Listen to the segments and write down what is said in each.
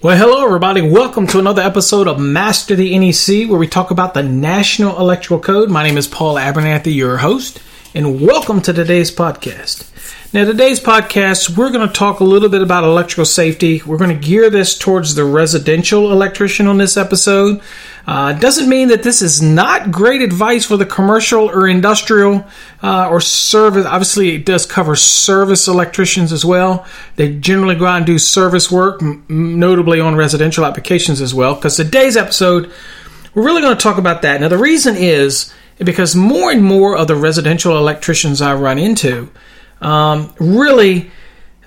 Well, hello, everybody. Welcome to another episode of Master the NEC, where we talk about the National Electrical Code. My name is Paul Abernathy, your host, and welcome to today's podcast. Now, today's podcast, we're going to talk a little bit about electrical safety. We're going to gear this towards the residential electrician on this episode. Uh, doesn't mean that this is not great advice for the commercial or industrial uh, or service. Obviously, it does cover service electricians as well. They generally go out and do service work, m- notably on residential applications as well. Because today's episode, we're really going to talk about that. Now, the reason is because more and more of the residential electricians I run into um, really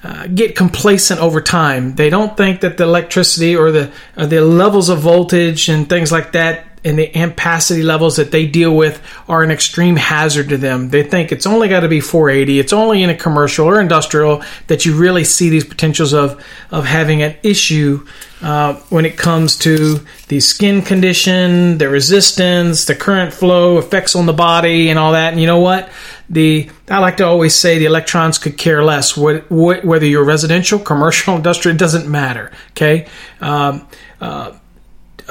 uh, get complacent over time. They don't think that the electricity or the or the levels of voltage and things like that and the ampacity levels that they deal with are an extreme hazard to them. They think it's only got to be 480. It's only in a commercial or industrial that you really see these potentials of of having an issue uh, when it comes to the skin condition, the resistance, the current flow, effects on the body, and all that. And you know what? The I like to always say the electrons could care less what, what, whether you're residential, commercial, industrial. It doesn't matter. Okay. Um, uh,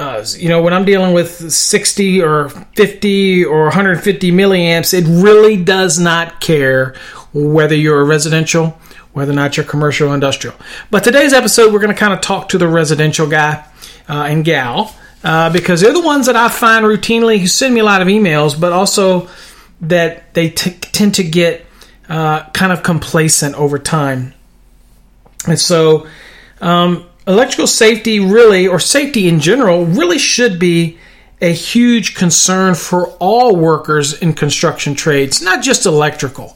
uh, you know, when I'm dealing with 60 or 50 or 150 milliamps, it really does not care whether you're a residential, whether or not you're commercial or industrial. But today's episode, we're going to kind of talk to the residential guy uh, and gal uh, because they're the ones that I find routinely who send me a lot of emails, but also that they t- tend to get uh, kind of complacent over time. And so, um, electrical safety really, or safety in general, really should be a huge concern for all workers in construction trades, not just electrical.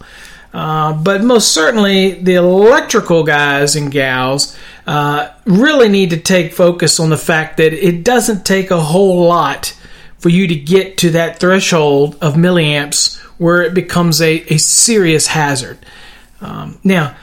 Uh, but most certainly, the electrical guys and gals uh, really need to take focus on the fact that it doesn't take a whole lot for you to get to that threshold of milliamps where it becomes a, a serious hazard. Um, now,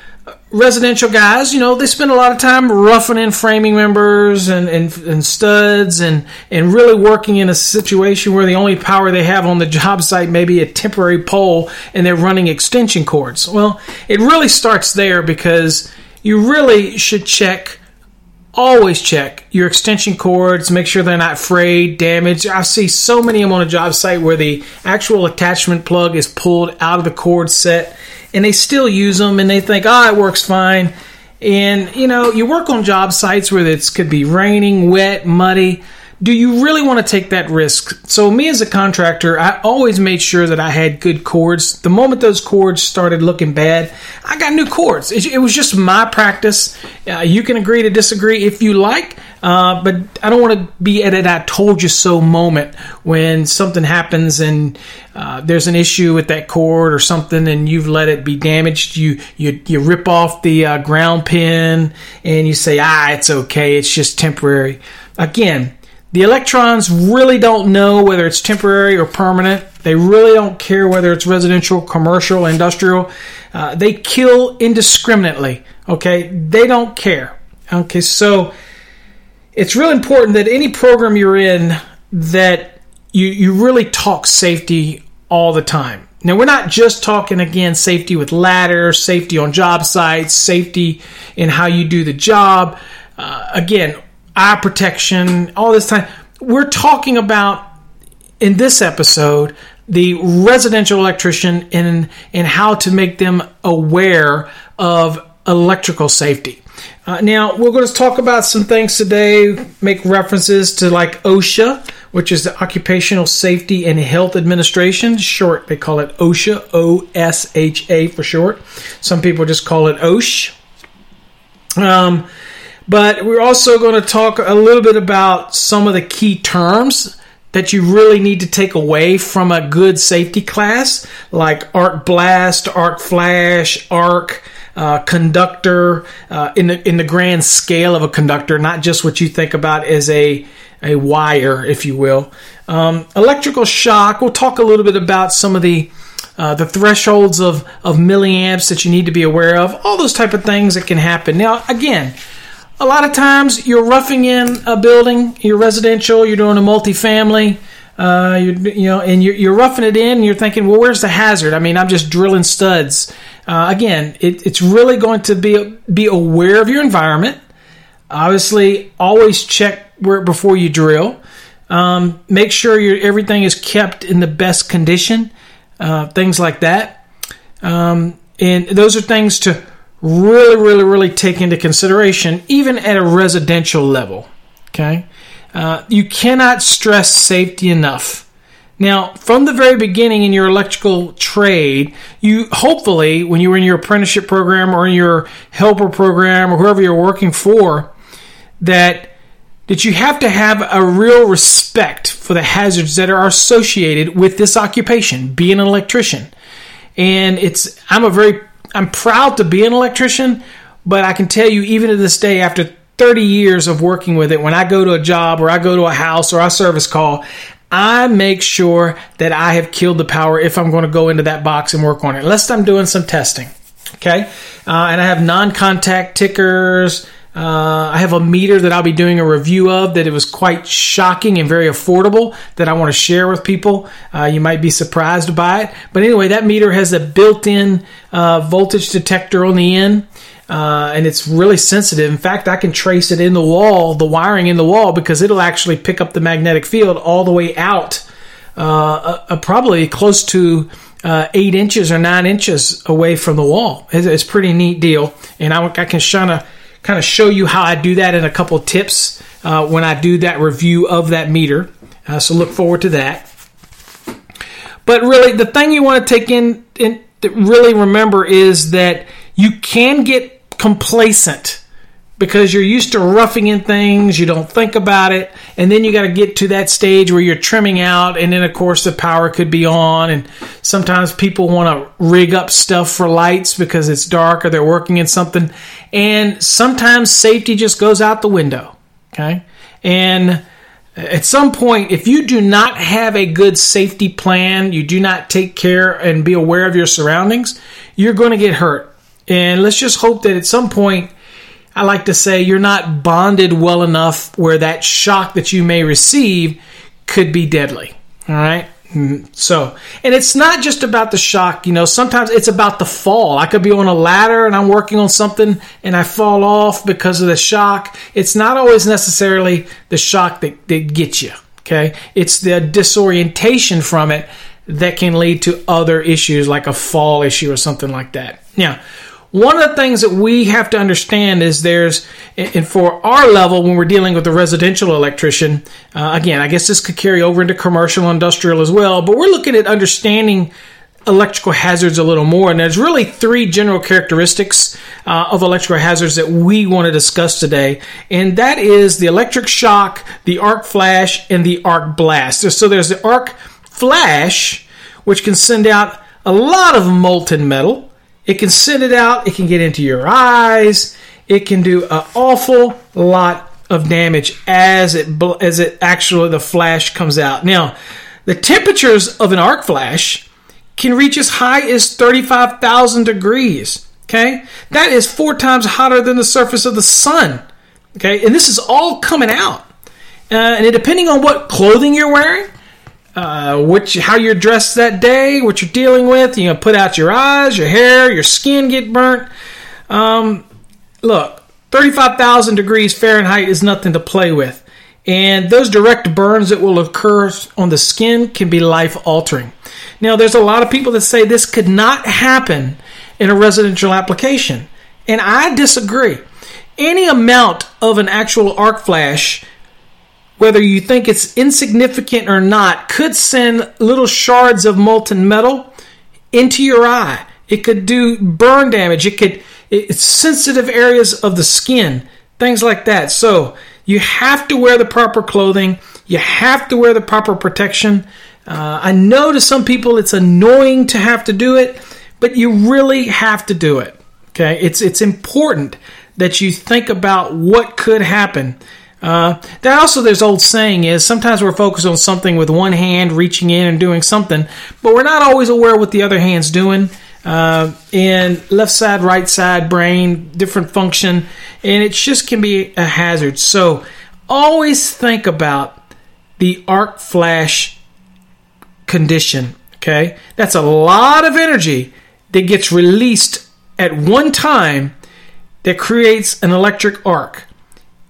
residential guys, you know, they spend a lot of time roughing in framing members and, and, and studs and, and really working in a situation where the only power they have on the job site may be a temporary pole and they're running extension cords. Well, it really starts there because you really should check always check your extension cords make sure they're not frayed damaged i see so many of them on a job site where the actual attachment plug is pulled out of the cord set and they still use them and they think oh it works fine and you know you work on job sites where it could be raining wet muddy do you really want to take that risk? So, me as a contractor, I always made sure that I had good cords. The moment those cords started looking bad, I got new cords. It, it was just my practice. Uh, you can agree to disagree if you like, uh, but I don't want to be at a "I told you so" moment when something happens and uh, there's an issue with that cord or something, and you've let it be damaged. You you you rip off the uh, ground pin and you say, "Ah, it's okay. It's just temporary." Again the electrons really don't know whether it's temporary or permanent. They really don't care whether it's residential, commercial, industrial. Uh, they kill indiscriminately. Okay, they don't care. Okay, so it's really important that any program you're in that you you really talk safety all the time. Now we're not just talking again safety with ladders, safety on job sites, safety in how you do the job. Uh, again, eye protection, all this time. We're talking about in this episode the residential electrician and and how to make them aware of electrical safety. Uh, now, we're going to talk about some things today, make references to like OSHA, which is the Occupational Safety and Health Administration. Short, they call it OSHA, O S H A for short. Some people just call it OSH. Um, but we're also going to talk a little bit about some of the key terms that you really need to take away from a good safety class, like arc blast, arc flash, arc uh, conductor, uh, in the in the grand scale of a conductor, not just what you think about as a a wire, if you will. Um, electrical shock. We'll talk a little bit about some of the uh, the thresholds of of milliamps that you need to be aware of. All those type of things that can happen. Now, again. A lot of times you're roughing in a building, you're residential, you're doing a multifamily, uh, you you know, and you're, you're roughing it in. And you're thinking, well, where's the hazard? I mean, I'm just drilling studs. Uh, again, it, it's really going to be be aware of your environment. Obviously, always check where before you drill. Um, make sure your everything is kept in the best condition. Uh, things like that, um, and those are things to really, really, really take into consideration, even at a residential level. Okay, uh, you cannot stress safety enough. Now, from the very beginning in your electrical trade, you hopefully, when you were in your apprenticeship program or in your helper program or whoever you're working for, that that you have to have a real respect for the hazards that are associated with this occupation, being an electrician. And it's I'm a very I'm proud to be an electrician, but I can tell you even to this day after 30 years of working with it, when I go to a job or I go to a house or I service call, I make sure that I have killed the power if I'm going to go into that box and work on it, unless I'm doing some testing. Okay. Uh, and I have non contact tickers. Uh, I have a meter that I'll be doing a review of that it was quite shocking and very affordable that I want to share with people. Uh, you might be surprised by it. But anyway, that meter has a built in uh, voltage detector on the end. Uh, and it's really sensitive. In fact, I can trace it in the wall, the wiring in the wall, because it'll actually pick up the magnetic field all the way out, uh, uh, probably close to uh, eight inches or nine inches away from the wall. It's, it's pretty neat deal, and I, I can kind of kind of show you how I do that in a couple tips uh, when I do that review of that meter. Uh, so look forward to that. But really, the thing you want to take in, in really remember is that you can get complacent because you're used to roughing in things, you don't think about it, and then you got to get to that stage where you're trimming out, and then of course the power could be on, and sometimes people want to rig up stuff for lights because it's dark or they're working in something, and sometimes safety just goes out the window, okay? And at some point, if you do not have a good safety plan, you do not take care and be aware of your surroundings, you're going to get hurt and let's just hope that at some point, I like to say, you're not bonded well enough where that shock that you may receive could be deadly. All right. Mm, so, and it's not just about the shock, you know, sometimes it's about the fall. I could be on a ladder and I'm working on something and I fall off because of the shock. It's not always necessarily the shock that, that gets you. Okay. It's the disorientation from it that can lead to other issues like a fall issue or something like that. Now, one of the things that we have to understand is there's, and for our level, when we're dealing with a residential electrician, uh, again, I guess this could carry over into commercial industrial as well, but we're looking at understanding electrical hazards a little more. And there's really three general characteristics uh, of electrical hazards that we want to discuss today. And that is the electric shock, the arc flash, and the arc blast. So there's the arc flash, which can send out a lot of molten metal. It can send it out. It can get into your eyes. It can do an awful lot of damage as it as it actually the flash comes out. Now, the temperatures of an arc flash can reach as high as 35,000 degrees. Okay, that is four times hotter than the surface of the sun. Okay, and this is all coming out. Uh, and depending on what clothing you're wearing, uh, which how you're dressed that day, what you're dealing with. You know, put out your eyes, your hair, your skin get burnt. Um, look, 35,000 degrees Fahrenheit is nothing to play with. And those direct burns that will occur on the skin can be life altering. Now, there's a lot of people that say this could not happen in a residential application. And I disagree. any amount of an actual arc flash, whether you think it's insignificant or not, could send little shards of molten metal into your eye. It could do burn damage. It could it's sensitive areas of the skin, things like that. So you have to wear the proper clothing. You have to wear the proper protection. Uh, I know to some people it's annoying to have to do it, but you really have to do it. Okay, it's it's important that you think about what could happen. Uh, that also, there's old saying is sometimes we're focused on something with one hand reaching in and doing something, but we're not always aware what the other hand's doing. Uh, and left side, right side, brain, different function, and it just can be a hazard. So always think about the arc flash condition. Okay, that's a lot of energy that gets released at one time that creates an electric arc.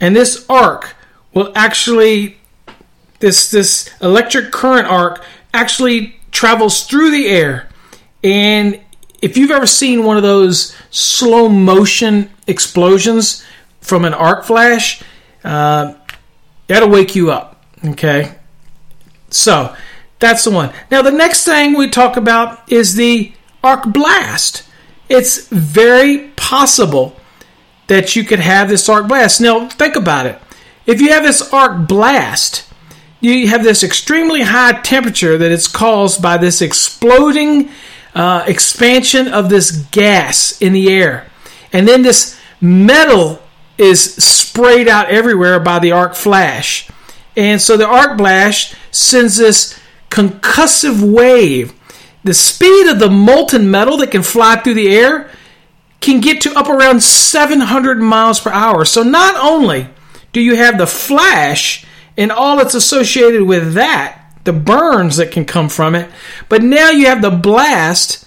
And this arc will actually this this electric current arc actually travels through the air and if you've ever seen one of those slow motion explosions from an arc flash, uh, that'll wake you up. Okay, so that's the one. Now the next thing we talk about is the arc blast. It's very possible that you could have this arc blast. Now think about it. If you have this arc blast, you have this extremely high temperature that is caused by this exploding uh, expansion of this gas in the air. And then this metal is sprayed out everywhere by the arc flash. And so the arc blast sends this concussive wave. The speed of the molten metal that can fly through the air can get to up around 700 miles per hour. So not only do you have the flash and all that's associated with that, the burns that can come from it. But now you have the blast,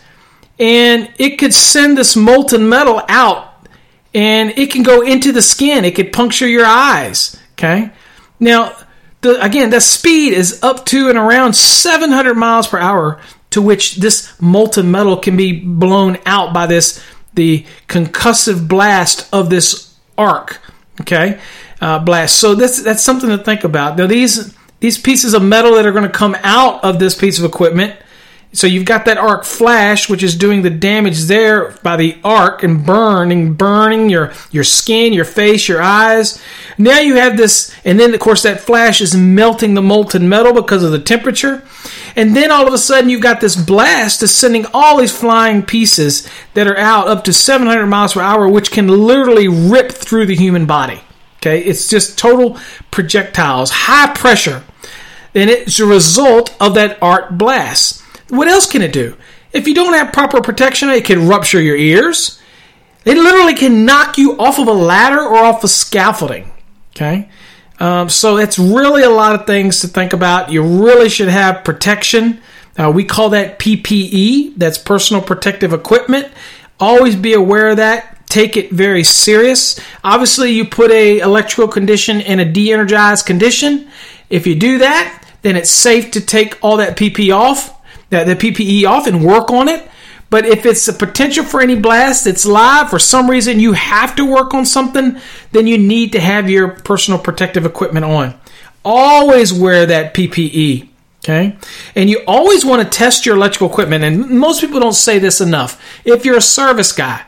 and it could send this molten metal out, and it can go into the skin. It could puncture your eyes. Okay. Now, the, again, the speed is up to and around 700 miles per hour, to which this molten metal can be blown out by this the concussive blast of this arc. Okay, uh, blast. So that's that's something to think about. Now these these pieces of metal that are going to come out of this piece of equipment. So you've got that arc flash, which is doing the damage there by the arc and burning, burning your your skin, your face, your eyes. Now you have this, and then of course that flash is melting the molten metal because of the temperature. And then all of a sudden you've got this blast that's sending all these flying pieces that are out up to 700 miles per hour, which can literally rip through the human body. Okay, it's just total projectiles, high pressure and it's a result of that arc blast. What else can it do? If you don't have proper protection, it can rupture your ears. It literally can knock you off of a ladder or off of scaffolding. Okay? Um, so it's really a lot of things to think about. You really should have protection. Uh, we call that PPE, that's personal protective equipment. Always be aware of that. Take it very serious. Obviously, you put a electrical condition in a de-energized condition. If you do that, then it's safe to take all that PP off, that the PPE off, and work on it. But if it's a potential for any blast, it's live, for some reason you have to work on something, then you need to have your personal protective equipment on. Always wear that PPE. Okay. And you always want to test your electrical equipment. And most people don't say this enough. If you're a service guy,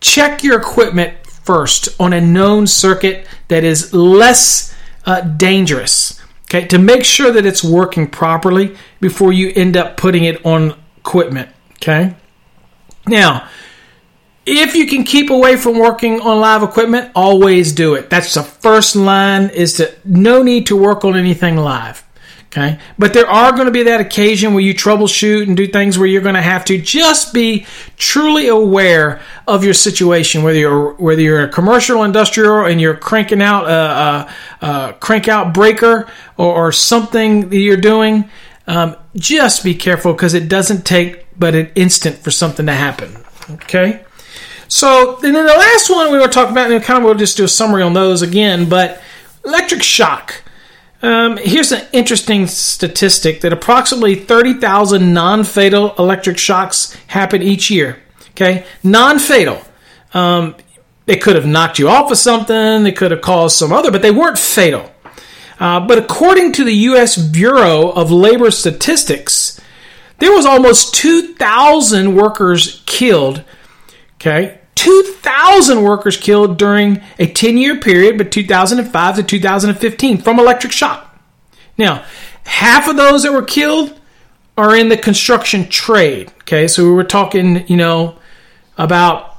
check your equipment first on a known circuit that is less uh, dangerous. Okay, to make sure that it's working properly before you end up putting it on equipment. Okay, now if you can keep away from working on live equipment, always do it. That's the first line is to no need to work on anything live. Okay. But there are going to be that occasion where you troubleshoot and do things where you're going to have to just be truly aware of your situation, whether you're, whether you're a commercial industrial and you're cranking out a, a, a crank out breaker or, or, something that you're doing. Um, just be careful because it doesn't take but an instant for something to happen. Okay. So, and then the last one we were talking about, and kind of we'll just do a summary on those again, but electric shock. Um, here's an interesting statistic that approximately 30,000 non fatal electric shocks happen each year. Okay, non fatal. Um, they could have knocked you off of something, they could have caused some other, but they weren't fatal. Uh, but according to the U.S. Bureau of Labor Statistics, there was almost 2,000 workers killed. Okay, 2,000 workers killed during a 10 year period, but 2005 to 2015 from electric shock. Now, half of those that were killed are in the construction trade. Okay, so we were talking, you know, about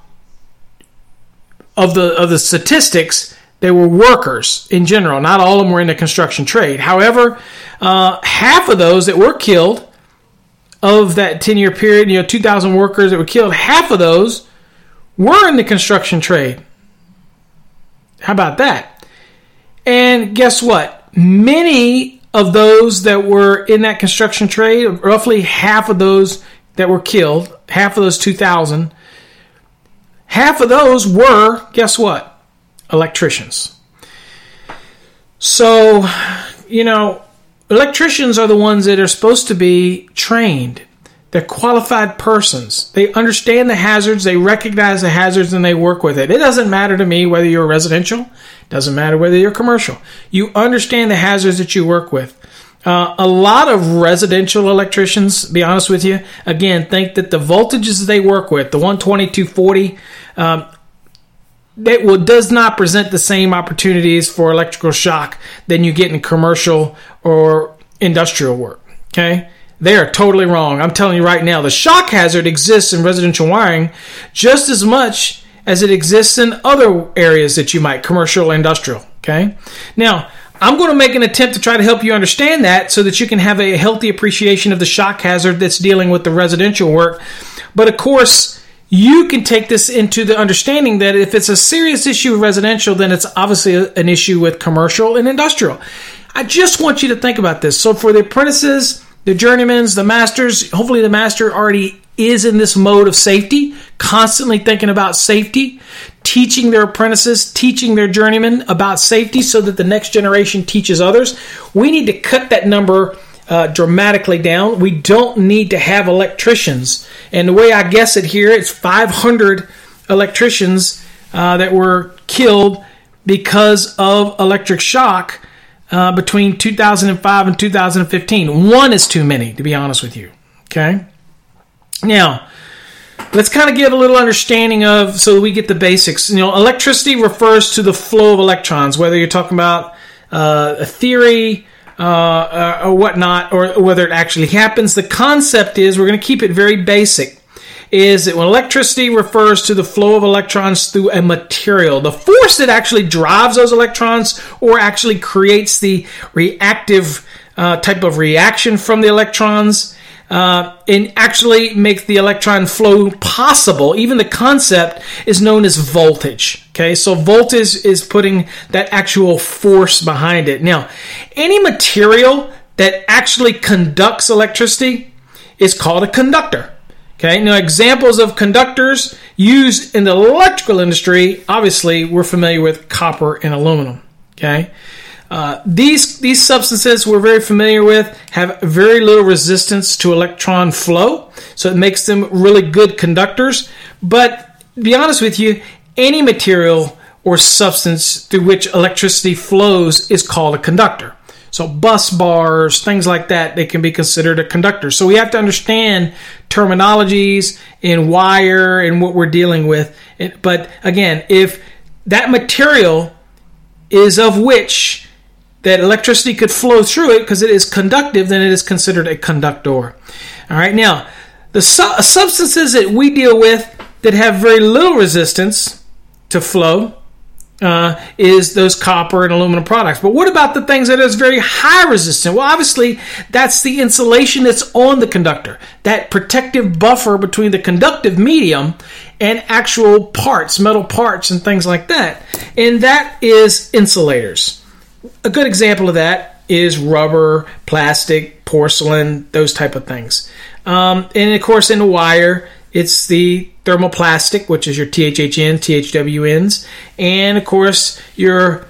of the of the statistics, they were workers in general. Not all of them were in the construction trade. However, uh, half of those that were killed of that 10 year period, you know, 2,000 workers that were killed, half of those were in the construction trade. How about that? And guess what? Many of those that were in that construction trade, roughly half of those that were killed, half of those 2,000, half of those were, guess what? Electricians. So, you know, electricians are the ones that are supposed to be trained. They're qualified persons. They understand the hazards, they recognize the hazards, and they work with it. It doesn't matter to me whether you're residential, it doesn't matter whether you're commercial. You understand the hazards that you work with. Uh, a lot of residential electricians, be honest with you, again, think that the voltages they work with, the 120, 240, um, that will does not present the same opportunities for electrical shock than you get in commercial or industrial work. Okay, they are totally wrong. I'm telling you right now, the shock hazard exists in residential wiring just as much as it exists in other areas that you might commercial industrial. Okay, now I'm going to make an attempt to try to help you understand that so that you can have a healthy appreciation of the shock hazard that's dealing with the residential work. But of course, you can take this into the understanding that if it's a serious issue with residential, then it's obviously an issue with commercial and industrial. I just want you to think about this. So for the apprentices, the journeymans, the masters, hopefully the master already is in this mode of safety, constantly thinking about safety, teaching their apprentices, teaching their journeymen about safety so that the next generation teaches others. We need to cut that number uh, dramatically down. We don't need to have electricians. And the way I guess it here, it's 500 electricians uh, that were killed because of electric shock uh, between 2005 and 2015. One is too many, to be honest with you. Okay? Now, let's kind of get a little understanding of so we get the basics. You know, electricity refers to the flow of electrons, whether you're talking about uh, a theory, uh, uh, or whatnot, or whether it actually happens. The concept is we're going to keep it very basic. Is that when electricity refers to the flow of electrons through a material, the force that actually drives those electrons or actually creates the reactive uh, type of reaction from the electrons uh, and actually make the electron flow possible. Even the concept is known as voltage. Okay, so voltage is putting that actual force behind it. Now, any material that actually conducts electricity is called a conductor. Okay, now examples of conductors used in the electrical industry, obviously, we're familiar with copper and aluminum. Okay, uh, these these substances we're very familiar with have very little resistance to electron flow, so it makes them really good conductors. But to be honest with you, any material or substance through which electricity flows is called a conductor. So bus bars, things like that, they can be considered a conductor. So we have to understand terminologies in wire and what we're dealing with. But again, if that material is of which that electricity could flow through it because it is conductive, then it is considered a conductor. All right, now the su- substances that we deal with that have very little resistance to flow uh, is those copper and aluminum products. But what about the things that is very high resistant? Well, obviously, that's the insulation that's on the conductor, that protective buffer between the conductive medium and actual parts, metal parts, and things like that. And that is insulators a good example of that is rubber, plastic, porcelain, those type of things. Um, and of course, in the wire, it's the thermoplastic, which is your THHN, THWNs, and of course your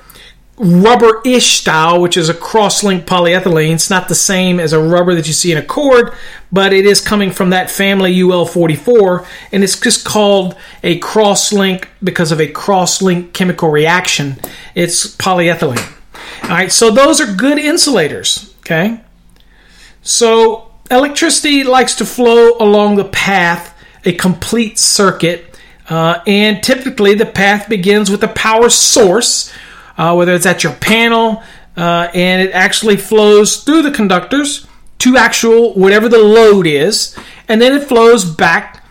rubber-ish style, which is a cross-linked polyethylene. It's not the same as a rubber that you see in a cord, but it is coming from that family UL44, and it's just called a cross-link because of a cross-link chemical reaction. It's polyethylene. All right, so those are good insulators. Okay, so electricity likes to flow along the path, a complete circuit, uh, and typically the path begins with a power source uh, whether it's at your panel, uh, and it actually flows through the conductors to actual whatever the load is, and then it flows back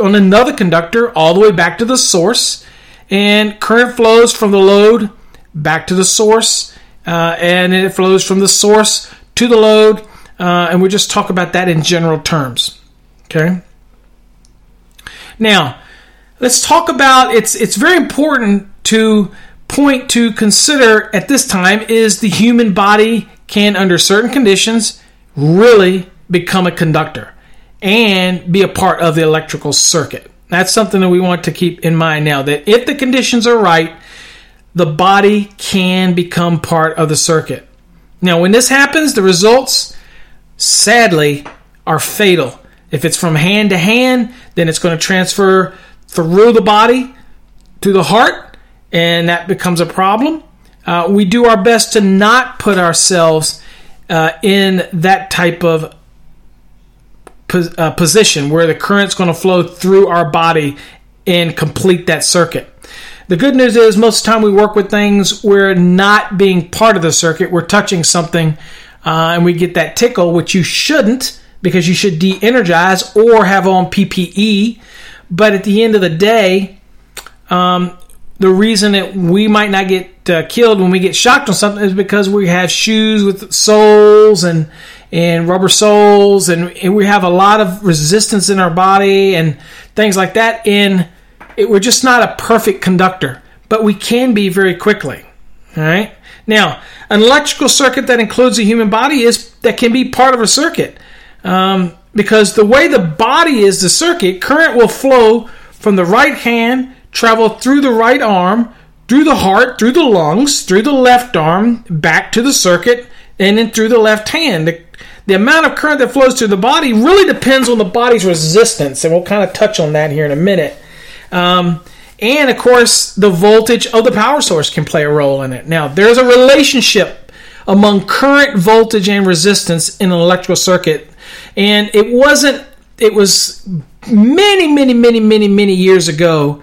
on another conductor all the way back to the source, and current flows from the load back to the source, uh, and it flows from the source to the load, uh, and we'll just talk about that in general terms. Okay. Now, let's talk about it's it's very important to point to consider at this time is the human body can, under certain conditions, really become a conductor and be a part of the electrical circuit. That's something that we want to keep in mind now that if the conditions are right, the body can become part of the circuit. Now, when this happens, the results, sadly, are fatal. If it's from hand to hand, then it's going to transfer through the body to the heart and that becomes a problem. Uh, we do our best to not put ourselves uh, in that type of pos- uh, position where the current's going to flow through our body and complete that circuit. The good news is most of the time we work with things we're not being part of the circuit. We're touching something uh, and we get that tickle, which you shouldn't because you should de-energize or have on PPE. But at the end of the day, um, the reason that we might not get uh, killed when we get shocked on something is because we have shoes with soles and and rubber soles and, and we have a lot of resistance in our body and things like that and it, we're just not a perfect conductor but we can be very quickly all right now an electrical circuit that includes a human body is that can be part of a circuit um, because the way the body is the circuit current will flow from the right hand travel through the right arm, through the heart, through the lungs, through the left arm, back to the circuit, and then through the left hand. The, the amount of current that flows through the body really depends on the body's resistance, and we'll kind of touch on that here in a minute. Um, and of course, the voltage of the power source can play a role in it. Now, there's a relationship among current voltage and resistance in an electrical circuit, and it wasn't, it was many, many, many, many, many years ago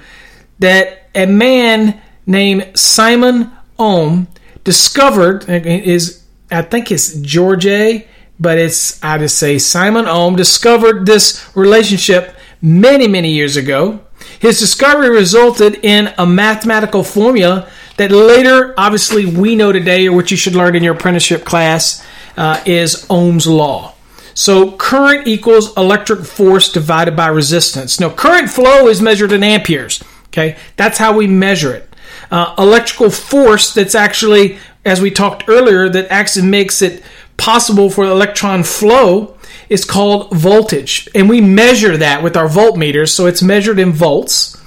that a man named Simon Ohm discovered is I think it's George A, but it's I just say Simon Ohm discovered this relationship many many years ago. His discovery resulted in a mathematical formula that later, obviously, we know today, or what you should learn in your apprenticeship class, uh, is Ohm's law. So current equals electric force divided by resistance. Now, current flow is measured in amperes. Okay, that's how we measure it. Uh, electrical force that's actually, as we talked earlier, that actually makes it possible for electron flow is called voltage. And we measure that with our voltmeters, so it's measured in volts.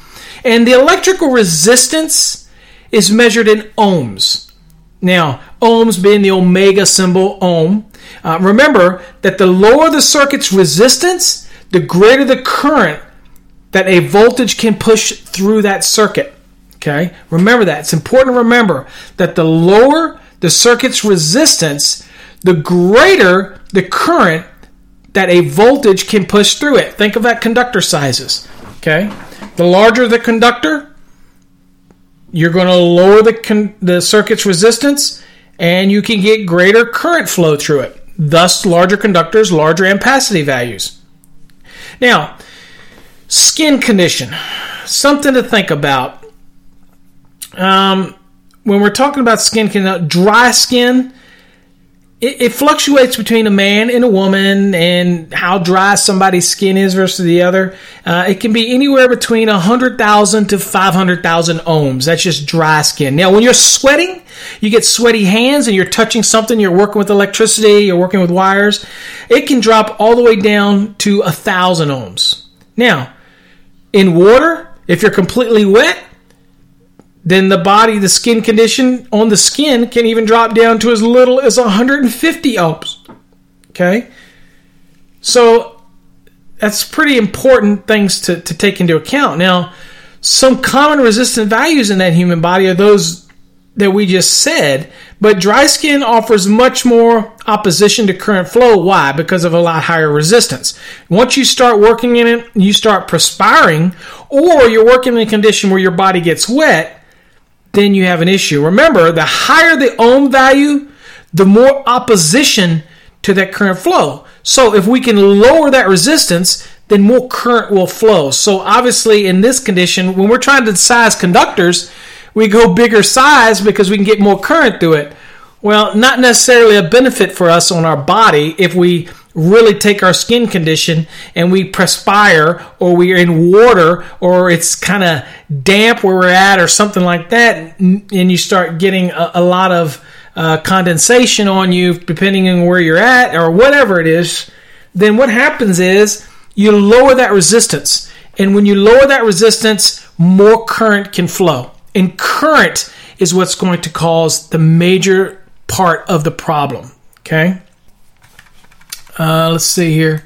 And the electrical resistance is measured in ohms. Now, ohms being the omega symbol, ohm. Uh, remember that the lower the circuit's resistance, the greater the current that a voltage can push through that circuit. Okay? Remember that. It's important to remember that the lower the circuit's resistance, the greater the current that a voltage can push through it. Think of that conductor sizes. Okay? The larger the conductor, you're going to lower the, con- the circuit's resistance and you can get greater current flow through it. Thus, larger conductors, larger ampacity values. Now, Skin condition, something to think about. Um, when we're talking about skin dry skin, it, it, fluctuates between a man and a woman and how dry somebody's skin is versus the other. Uh, it can be anywhere between 100,000 to 500,000 ohms. That's just dry skin. Now, when you're sweating, you get sweaty hands and you're touching something, you're working with electricity, you're working with wires, it can drop all the way down to a thousand ohms. Now, in water, if you're completely wet, then the body, the skin condition on the skin can even drop down to as little as 150 ohms. Okay? So that's pretty important things to, to take into account. Now, some common resistant values in that human body are those that we just said, but dry skin offers much more opposition to current flow. Why? Because of a lot higher resistance. Once you start working in it, you start perspiring, or you're working in a condition where your body gets wet, then you have an issue. Remember, the higher the ohm value, the more opposition to that current flow. So if we can lower that resistance, then more current will flow. So obviously, in this condition, when we're trying to size conductors, we go bigger size because we can get more current through it. Well, not necessarily a benefit for us on our body if we really take our skin condition and we perspire or we're in water or it's kind of damp where we're at or something like that and you start getting a, a lot of uh, condensation on you depending on where you're at or whatever it is then what happens is you lower that resistance. And when you lower that resistance more current can flow. And current is what's going to cause the major part of the problem okay uh, let's see here.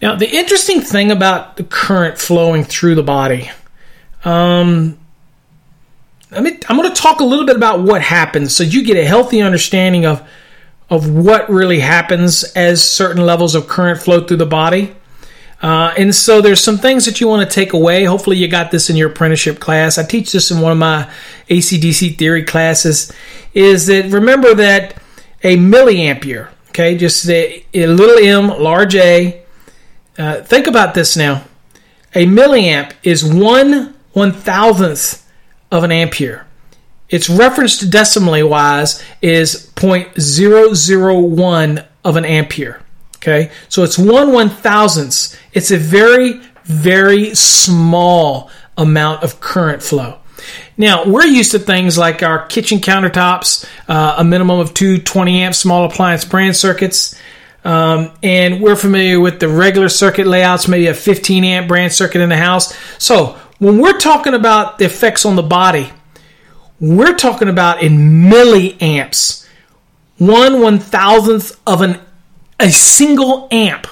Now, the interesting thing about the current flowing through the body, um, I mean, I'm going to talk a little bit about what happens so you get a healthy understanding of of what really happens as certain levels of current flow through the body. Uh, and so there's some things that you want to take away. Hopefully, you got this in your apprenticeship class. I teach this in one of my ACDC theory classes. Is that remember that a milliampere. Okay, just a, a little m, large A. Uh, think about this now. A milliamp is one one thousandth of an ampere. Its reference to decimally wise is 0.001 of an ampere. Okay, so it's one one thousandths. It's a very, very small amount of current flow. Now, we're used to things like our kitchen countertops, uh, a minimum of two 20 amp small appliance branch circuits. Um, and we're familiar with the regular circuit layouts, maybe a 15 amp branch circuit in the house. So, when we're talking about the effects on the body, we're talking about in milliamps, one one thousandth of an a single amp.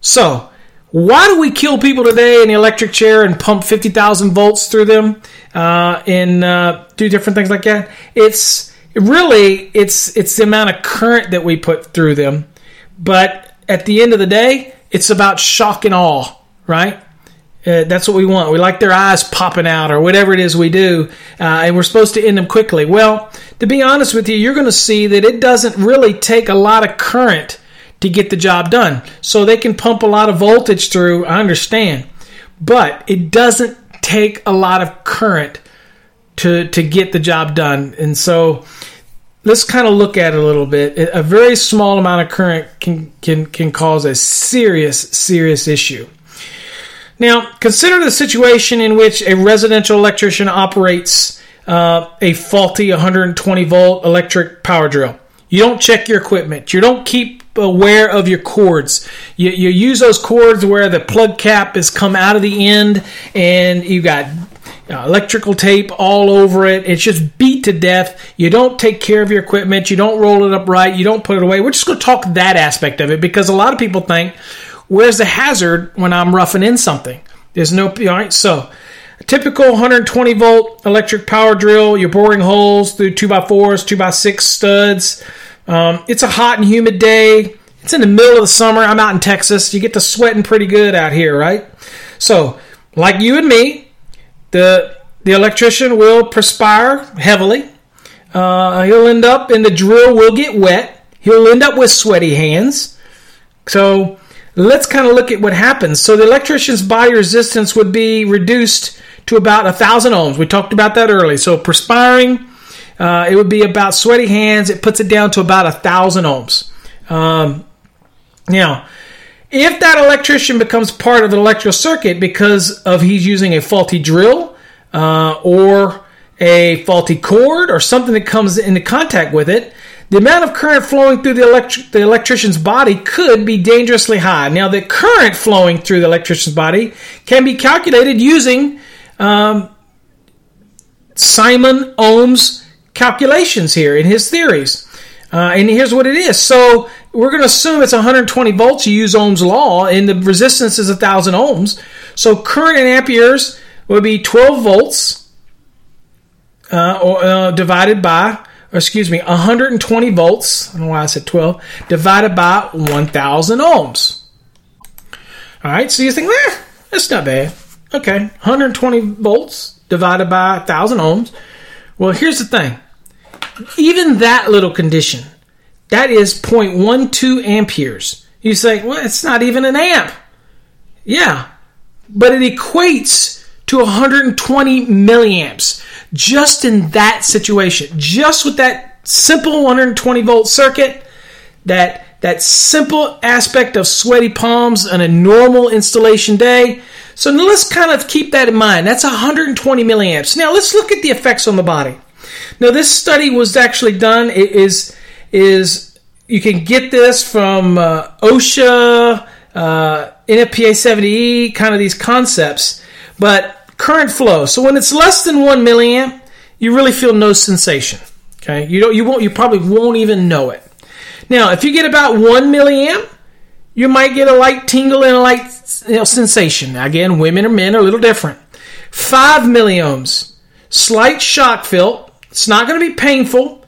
So, why do we kill people today in the electric chair and pump 50,000 volts through them uh, and uh, do different things like that? It's really it's it's the amount of current that we put through them. But at the end of the day, it's about shock and awe, right? Uh, that's what we want. We like their eyes popping out or whatever it is we do, uh, and we're supposed to end them quickly. Well, to be honest with you, you're going to see that it doesn't really take a lot of current to get the job done. So they can pump a lot of voltage through, I understand. But it doesn't take a lot of current to to get the job done. And so let's kind of look at it a little bit. A very small amount of current can can can cause a serious serious issue. Now, consider the situation in which a residential electrician operates uh, a faulty 120 volt electric power drill. You don't check your equipment. You don't keep aware of your cords. You, you use those cords where the plug cap has come out of the end and you got uh, electrical tape all over it. It's just beat to death. You don't take care of your equipment. You don't roll it up right. You don't put it away. We're just going to talk that aspect of it because a lot of people think, where's the hazard when I'm roughing in something? There's no, all right, so typical 120 volt electric power drill, you're boring holes through 2x4s, 2x6 studs. Um, it's a hot and humid day. It's in the middle of the summer. I'm out in Texas. You get to sweating pretty good out here, right? So, like you and me, the the electrician will perspire heavily. Uh, he'll end up, and the drill will get wet. He'll end up with sweaty hands. So, let's kind of look at what happens. So, the electrician's body resistance would be reduced to about a thousand ohms. We talked about that early. So, perspiring uh, it would be about sweaty hands. It puts it down to about a thousand ohms. Um, now, if that electrician becomes part of the electrical circuit because of he's using a faulty drill uh, or a faulty cord or something that comes into contact with it, the amount of current flowing through the, electric, the electrician's body could be dangerously high. Now, the current flowing through the electrician's body can be calculated using um, Simon Ohm's calculations here in his theories. Uh, and here's what it is. So we're going to assume it's 120 volts. You use Ohm's law, and the resistance is 1,000 ohms. So current in amperes would be 12 volts uh, or, uh, divided by, or excuse me, 120 volts. I don't know why I said 12, divided by 1,000 ohms. All right, so you think, eh, that's not bad. Okay, 120 volts divided by 1,000 ohms. Well, here's the thing even that little condition, that is 0.12 amperes. You say, well, it's not even an amp. Yeah, but it equates to 120 milliamps just in that situation. Just with that simple 120 volt circuit, that that simple aspect of sweaty palms on a normal installation day. So let's kind of keep that in mind. That's 120 milliamps. Now let's look at the effects on the body. Now, this study was actually done. It is is you can get this from uh, OSHA, uh, NFPA 70E, kind of these concepts. But current flow. So when it's less than one milliamp, you really feel no sensation. Okay, you don't. You won't. You probably won't even know it. Now, if you get about one milliamp, you might get a light tingle and a light you know, sensation. Again, women or men are a little different. Five milliohms, slight shock felt, it's not going to be painful,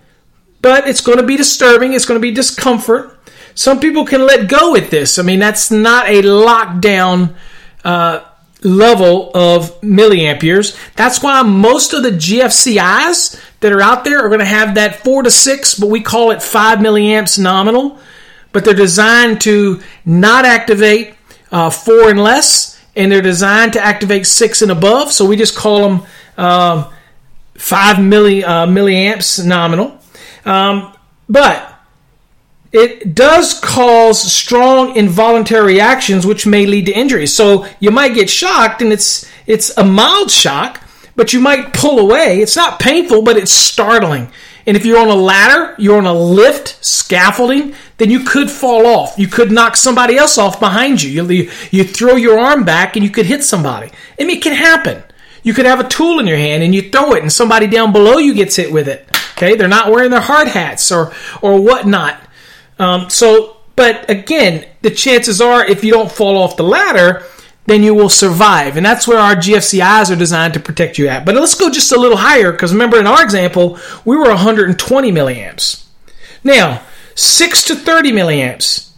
but it's going to be disturbing. It's going to be discomfort. Some people can let go with this. I mean, that's not a lockdown uh, level of milliamperes. That's why most of the GFCIs that are out there are going to have that four to six, but we call it five milliamps nominal. But they're designed to not activate uh, four and less, and they're designed to activate six and above. So we just call them. Uh, 5 milli, uh, milliamps nominal. Um, but it does cause strong involuntary reactions which may lead to injuries. So you might get shocked and it's it's a mild shock, but you might pull away. It's not painful, but it's startling. And if you're on a ladder, you're on a lift, scaffolding, then you could fall off. You could knock somebody else off behind you. You, you throw your arm back and you could hit somebody. I mean, it can happen. You could have a tool in your hand and you throw it, and somebody down below you gets hit with it. Okay, they're not wearing their hard hats or or whatnot. Um, so, but again, the chances are if you don't fall off the ladder, then you will survive, and that's where our GFCIs are designed to protect you at. But let's go just a little higher because remember in our example we were 120 milliamps. Now, six to 30 milliamps.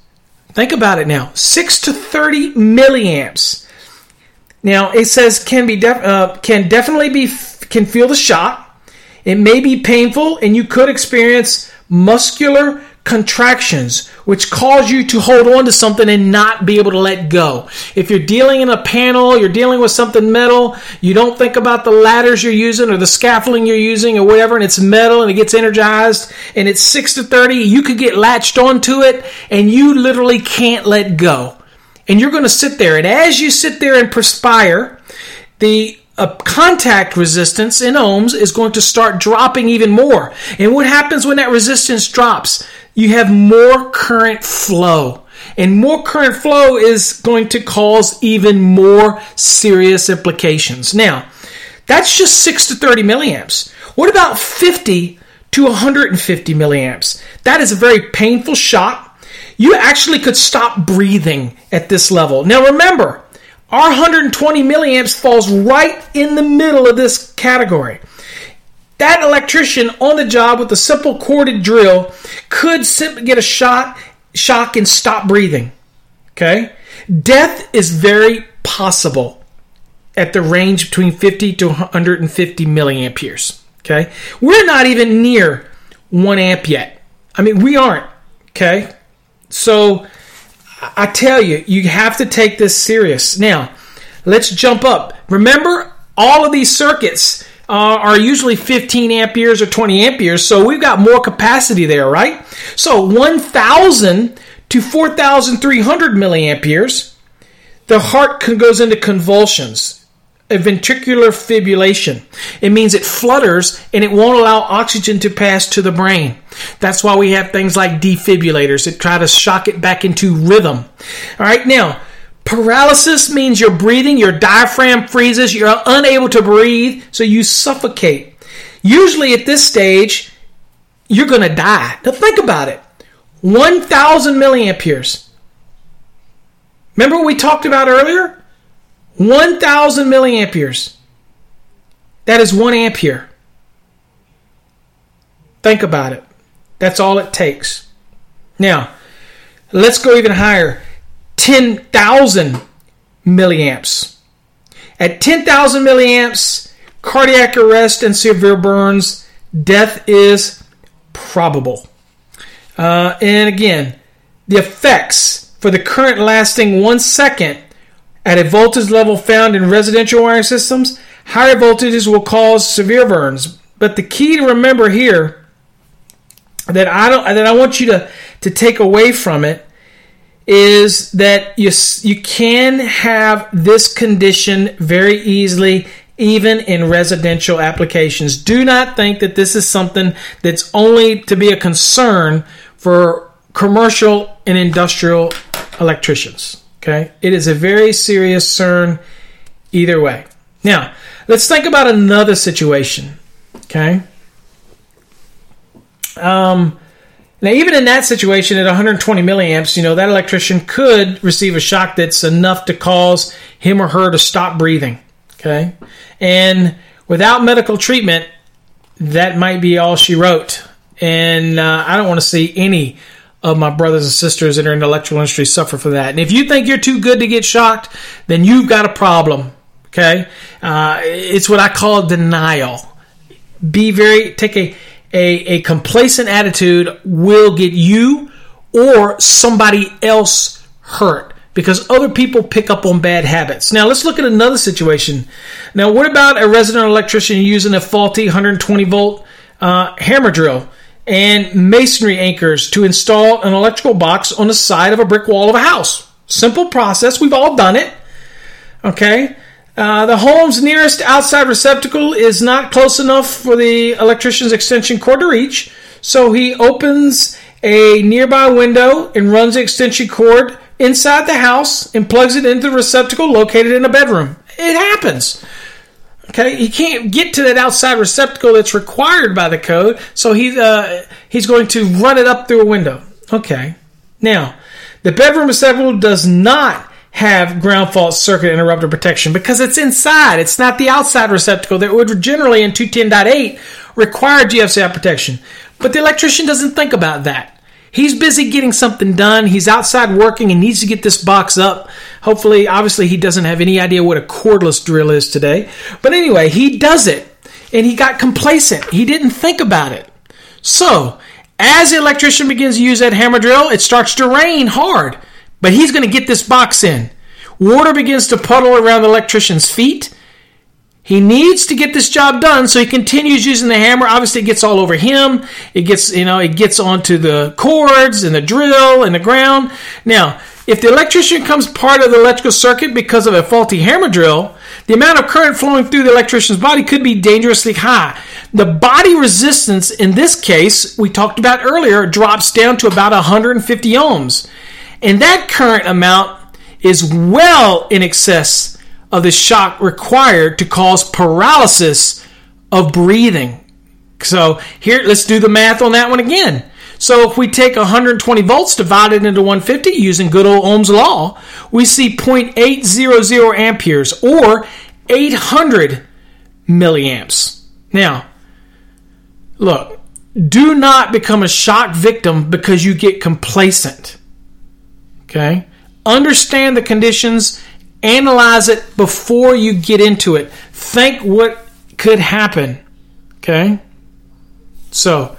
Think about it now. Six to 30 milliamps now it says can be def- uh, can definitely be can feel the shock. It may be painful, and you could experience muscular contractions, which cause you to hold on to something and not be able to let go. If you're dealing in a panel, you're dealing with something metal, you don't think about the ladders you're using or the scaffolding you're using or whatever, and it's metal and it gets energized and it's 6 to 30, you could get latched onto it and you literally can't let go and you're going to sit there. And as you sit there and perspire, the uh, contact resistance in ohms is going to start dropping even more. And what happens when that resistance drops? You have more current flow. And more current flow is going to cause even more serious implications. Now, that's just 6 to 30 milliamps. What about 50 to 150 milliamps? That is a very painful shock you actually could stop breathing at this level. Now remember, our 120 milliamps falls right in the middle of this category. That electrician on the job with a simple corded drill could simply get a shot, shock, and stop breathing. Okay? Death is very possible at the range between 50 to 150 milliamperes. Okay? We're not even near 1 amp yet. I mean, we aren't. Okay? So I tell you, you have to take this serious. Now, let's jump up. Remember, all of these circuits uh, are usually 15 amperes or 20 amperes, so we've got more capacity there, right? So 1,000 to 4,300 milliamperes, the heart goes into convulsions a ventricular fibrillation. It means it flutters and it won't allow oxygen to pass to the brain. That's why we have things like defibrillators that try to shock it back into rhythm. All right, now Paralysis means you're breathing, your diaphragm freezes, you're unable to breathe, so you suffocate. Usually at this stage, you're going to die. Now think about it 1,000 milliamperes. Remember what we talked about earlier? 1,000 milliamperes. That is one ampere. Think about it. That's all it takes. Now, let's go even higher 10,000 milliamps. At 10,000 milliamps, cardiac arrest and severe burns, death is probable. Uh, and again, the effects for the current lasting one second at a voltage level found in residential wiring systems, higher voltages will cause severe burns. But the key to remember here that I don't that I want you to to take away from it is that you you can have this condition very easily even in residential applications. Do not think that this is something that's only to be a concern for commercial and industrial electricians. Okay? It is a very serious concern either way. Now, let's think about another situation. Okay? Um, now, even in that situation at 120 milliamps, you know, that electrician could receive a shock that's enough to cause him or her to stop breathing. Okay? And without medical treatment, that might be all she wrote. And uh, I don't want to see any of my brothers and sisters that are in the electrical industry suffer for that. And if you think you're too good to get shocked, then you've got a problem. Okay? Uh, it's what I call denial. Be very, take a a, a complacent attitude will get you or somebody else hurt because other people pick up on bad habits. Now, let's look at another situation. Now, what about a resident electrician using a faulty 120 volt uh, hammer drill and masonry anchors to install an electrical box on the side of a brick wall of a house? Simple process. We've all done it. Okay. Uh, the home's nearest outside receptacle is not close enough for the electrician's extension cord to reach, so he opens a nearby window and runs the extension cord inside the house and plugs it into the receptacle located in a bedroom. It happens. Okay, he can't get to that outside receptacle that's required by the code, so he uh, he's going to run it up through a window. Okay, now the bedroom receptacle does not have ground fault circuit interrupter protection because it's inside. It's not the outside receptacle that would generally in 210.8 require GFCI protection. But the electrician doesn't think about that. He's busy getting something done. He's outside working and needs to get this box up. Hopefully, obviously, he doesn't have any idea what a cordless drill is today. But anyway, he does it and he got complacent. He didn't think about it. So, as the electrician begins to use that hammer drill, it starts to rain hard. But he's going to get this box in. Water begins to puddle around the electrician's feet. He needs to get this job done, so he continues using the hammer. Obviously, it gets all over him. It gets, you know, it gets onto the cords and the drill and the ground. Now, if the electrician comes part of the electrical circuit because of a faulty hammer drill, the amount of current flowing through the electrician's body could be dangerously high. The body resistance in this case, we talked about earlier, drops down to about 150 ohms. And that current amount is well in excess of the shock required to cause paralysis of breathing. So here, let's do the math on that one again. So if we take 120 volts divided into 150 using good old Ohm's law, we see 0.800 amperes or 800 milliamps. Now, look, do not become a shock victim because you get complacent. Okay? Understand the conditions, analyze it before you get into it. Think what could happen. Okay? So,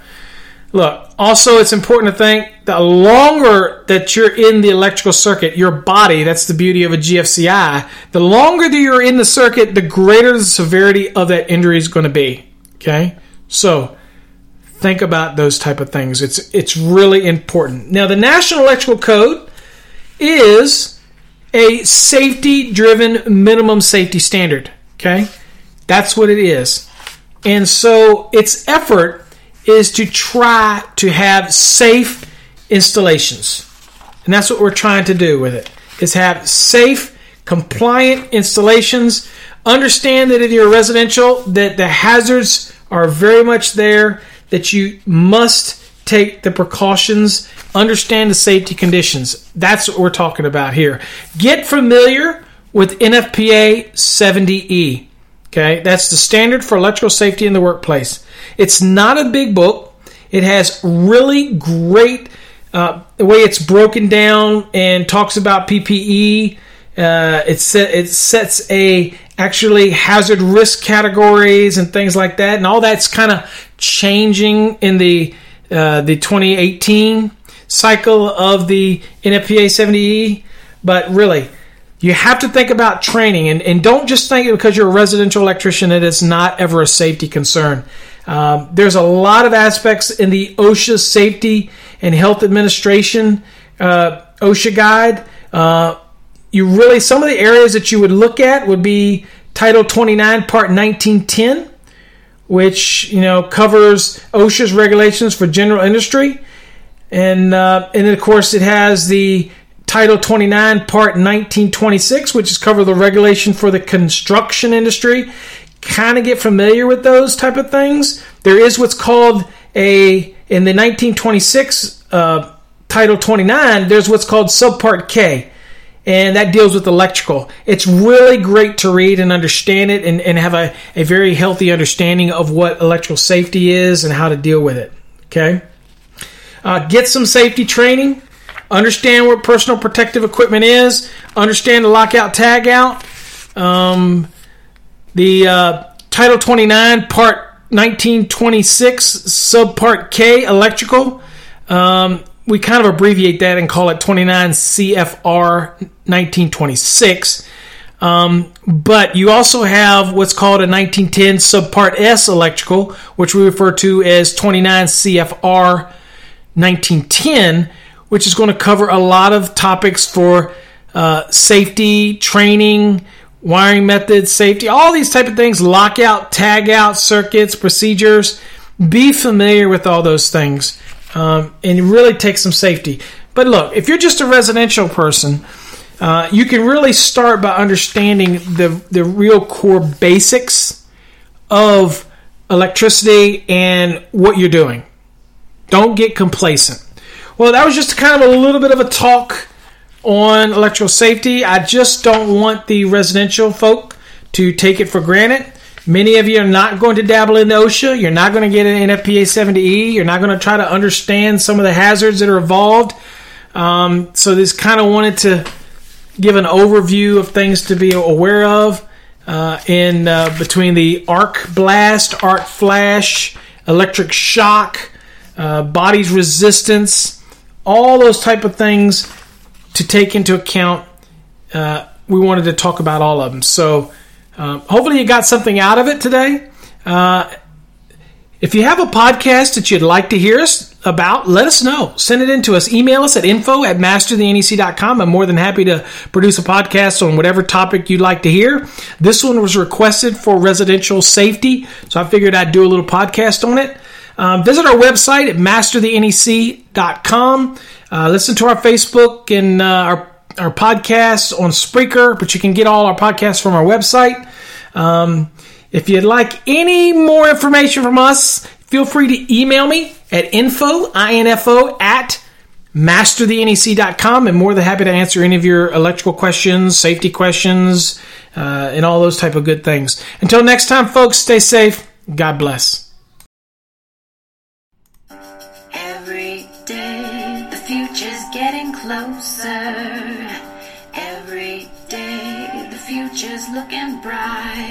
look, also it's important to think the longer that you're in the electrical circuit, your body, that's the beauty of a GFCI, the longer that you're in the circuit, the greater the severity of that injury is going to be. Okay? So, think about those type of things. It's it's really important. Now, the National Electrical Code is a safety driven minimum safety standard. Okay? That's what it is. And so its effort is to try to have safe installations. And that's what we're trying to do with it. is have safe, compliant installations. Understand that if you're residential, that the hazards are very much there, that you must take the precautions, understand the safety conditions. That's what we're talking about here. Get familiar with NFPA 70E. Okay, that's the standard for electrical safety in the workplace. It's not a big book. It has really great uh, the way it's broken down and talks about PPE. Uh, it, set, it sets a actually hazard risk categories and things like that, and all that's kind of changing in the uh, the 2018 cycle of the NFPA 70E. But really, you have to think about training. And, and don't just think it because you're a residential electrician that it is not ever a safety concern. Um, there's a lot of aspects in the osha safety and health administration uh, osha guide. Uh, you really some of the areas that you would look at would be title 29 part 1910 which you know covers osha's regulations for general industry and uh, and of course it has the Title 29, Part 1926, which is cover the regulation for the construction industry. Kind of get familiar with those type of things. There is what's called a in the 1926 uh, Title 29. There's what's called Subpart K, and that deals with electrical. It's really great to read and understand it, and, and have a, a very healthy understanding of what electrical safety is and how to deal with it. Okay, uh, get some safety training understand what personal protective equipment is, understand the lockout tagout. Um, the uh, Title 29, Part 1926, Subpart K, electrical. Um, we kind of abbreviate that and call it 29 CFR 1926. Um, but you also have what's called a 1910 Subpart S electrical, which we refer to as 29 CFR 1910 which is going to cover a lot of topics for uh, safety, training, wiring methods, safety, all these type of things, lockout, tag out circuits, procedures. Be familiar with all those things um, and really take some safety. But look, if you're just a residential person, uh, you can really start by understanding the, the real core basics of electricity and what you're doing. Don't get complacent. Well, that was just kind of a little bit of a talk on electrical safety. I just don't want the residential folk to take it for granted. Many of you are not going to dabble in OSHA. You're not going to get an NFPA 70E. You're not going to try to understand some of the hazards that are involved. Um, so, this kind of wanted to give an overview of things to be aware of uh, in uh, between the arc blast, arc flash, electric shock, uh, body's resistance all those type of things to take into account. Uh, we wanted to talk about all of them. So um, hopefully you got something out of it today. Uh, if you have a podcast that you'd like to hear us about, let us know. Send it in to us. Email us at info at masterthenec.com. I'm more than happy to produce a podcast on whatever topic you'd like to hear. This one was requested for residential safety, so I figured I'd do a little podcast on it. Um, visit our website at masterthenec.com. Uh, listen to our Facebook and uh, our, our podcasts on Spreaker, but you can get all our podcasts from our website. Um, if you'd like any more information from us, feel free to email me at info, info at masterthenec.com and more than happy to answer any of your electrical questions, safety questions, uh, and all those type of good things. Until next time, folks, stay safe. God bless. Bright.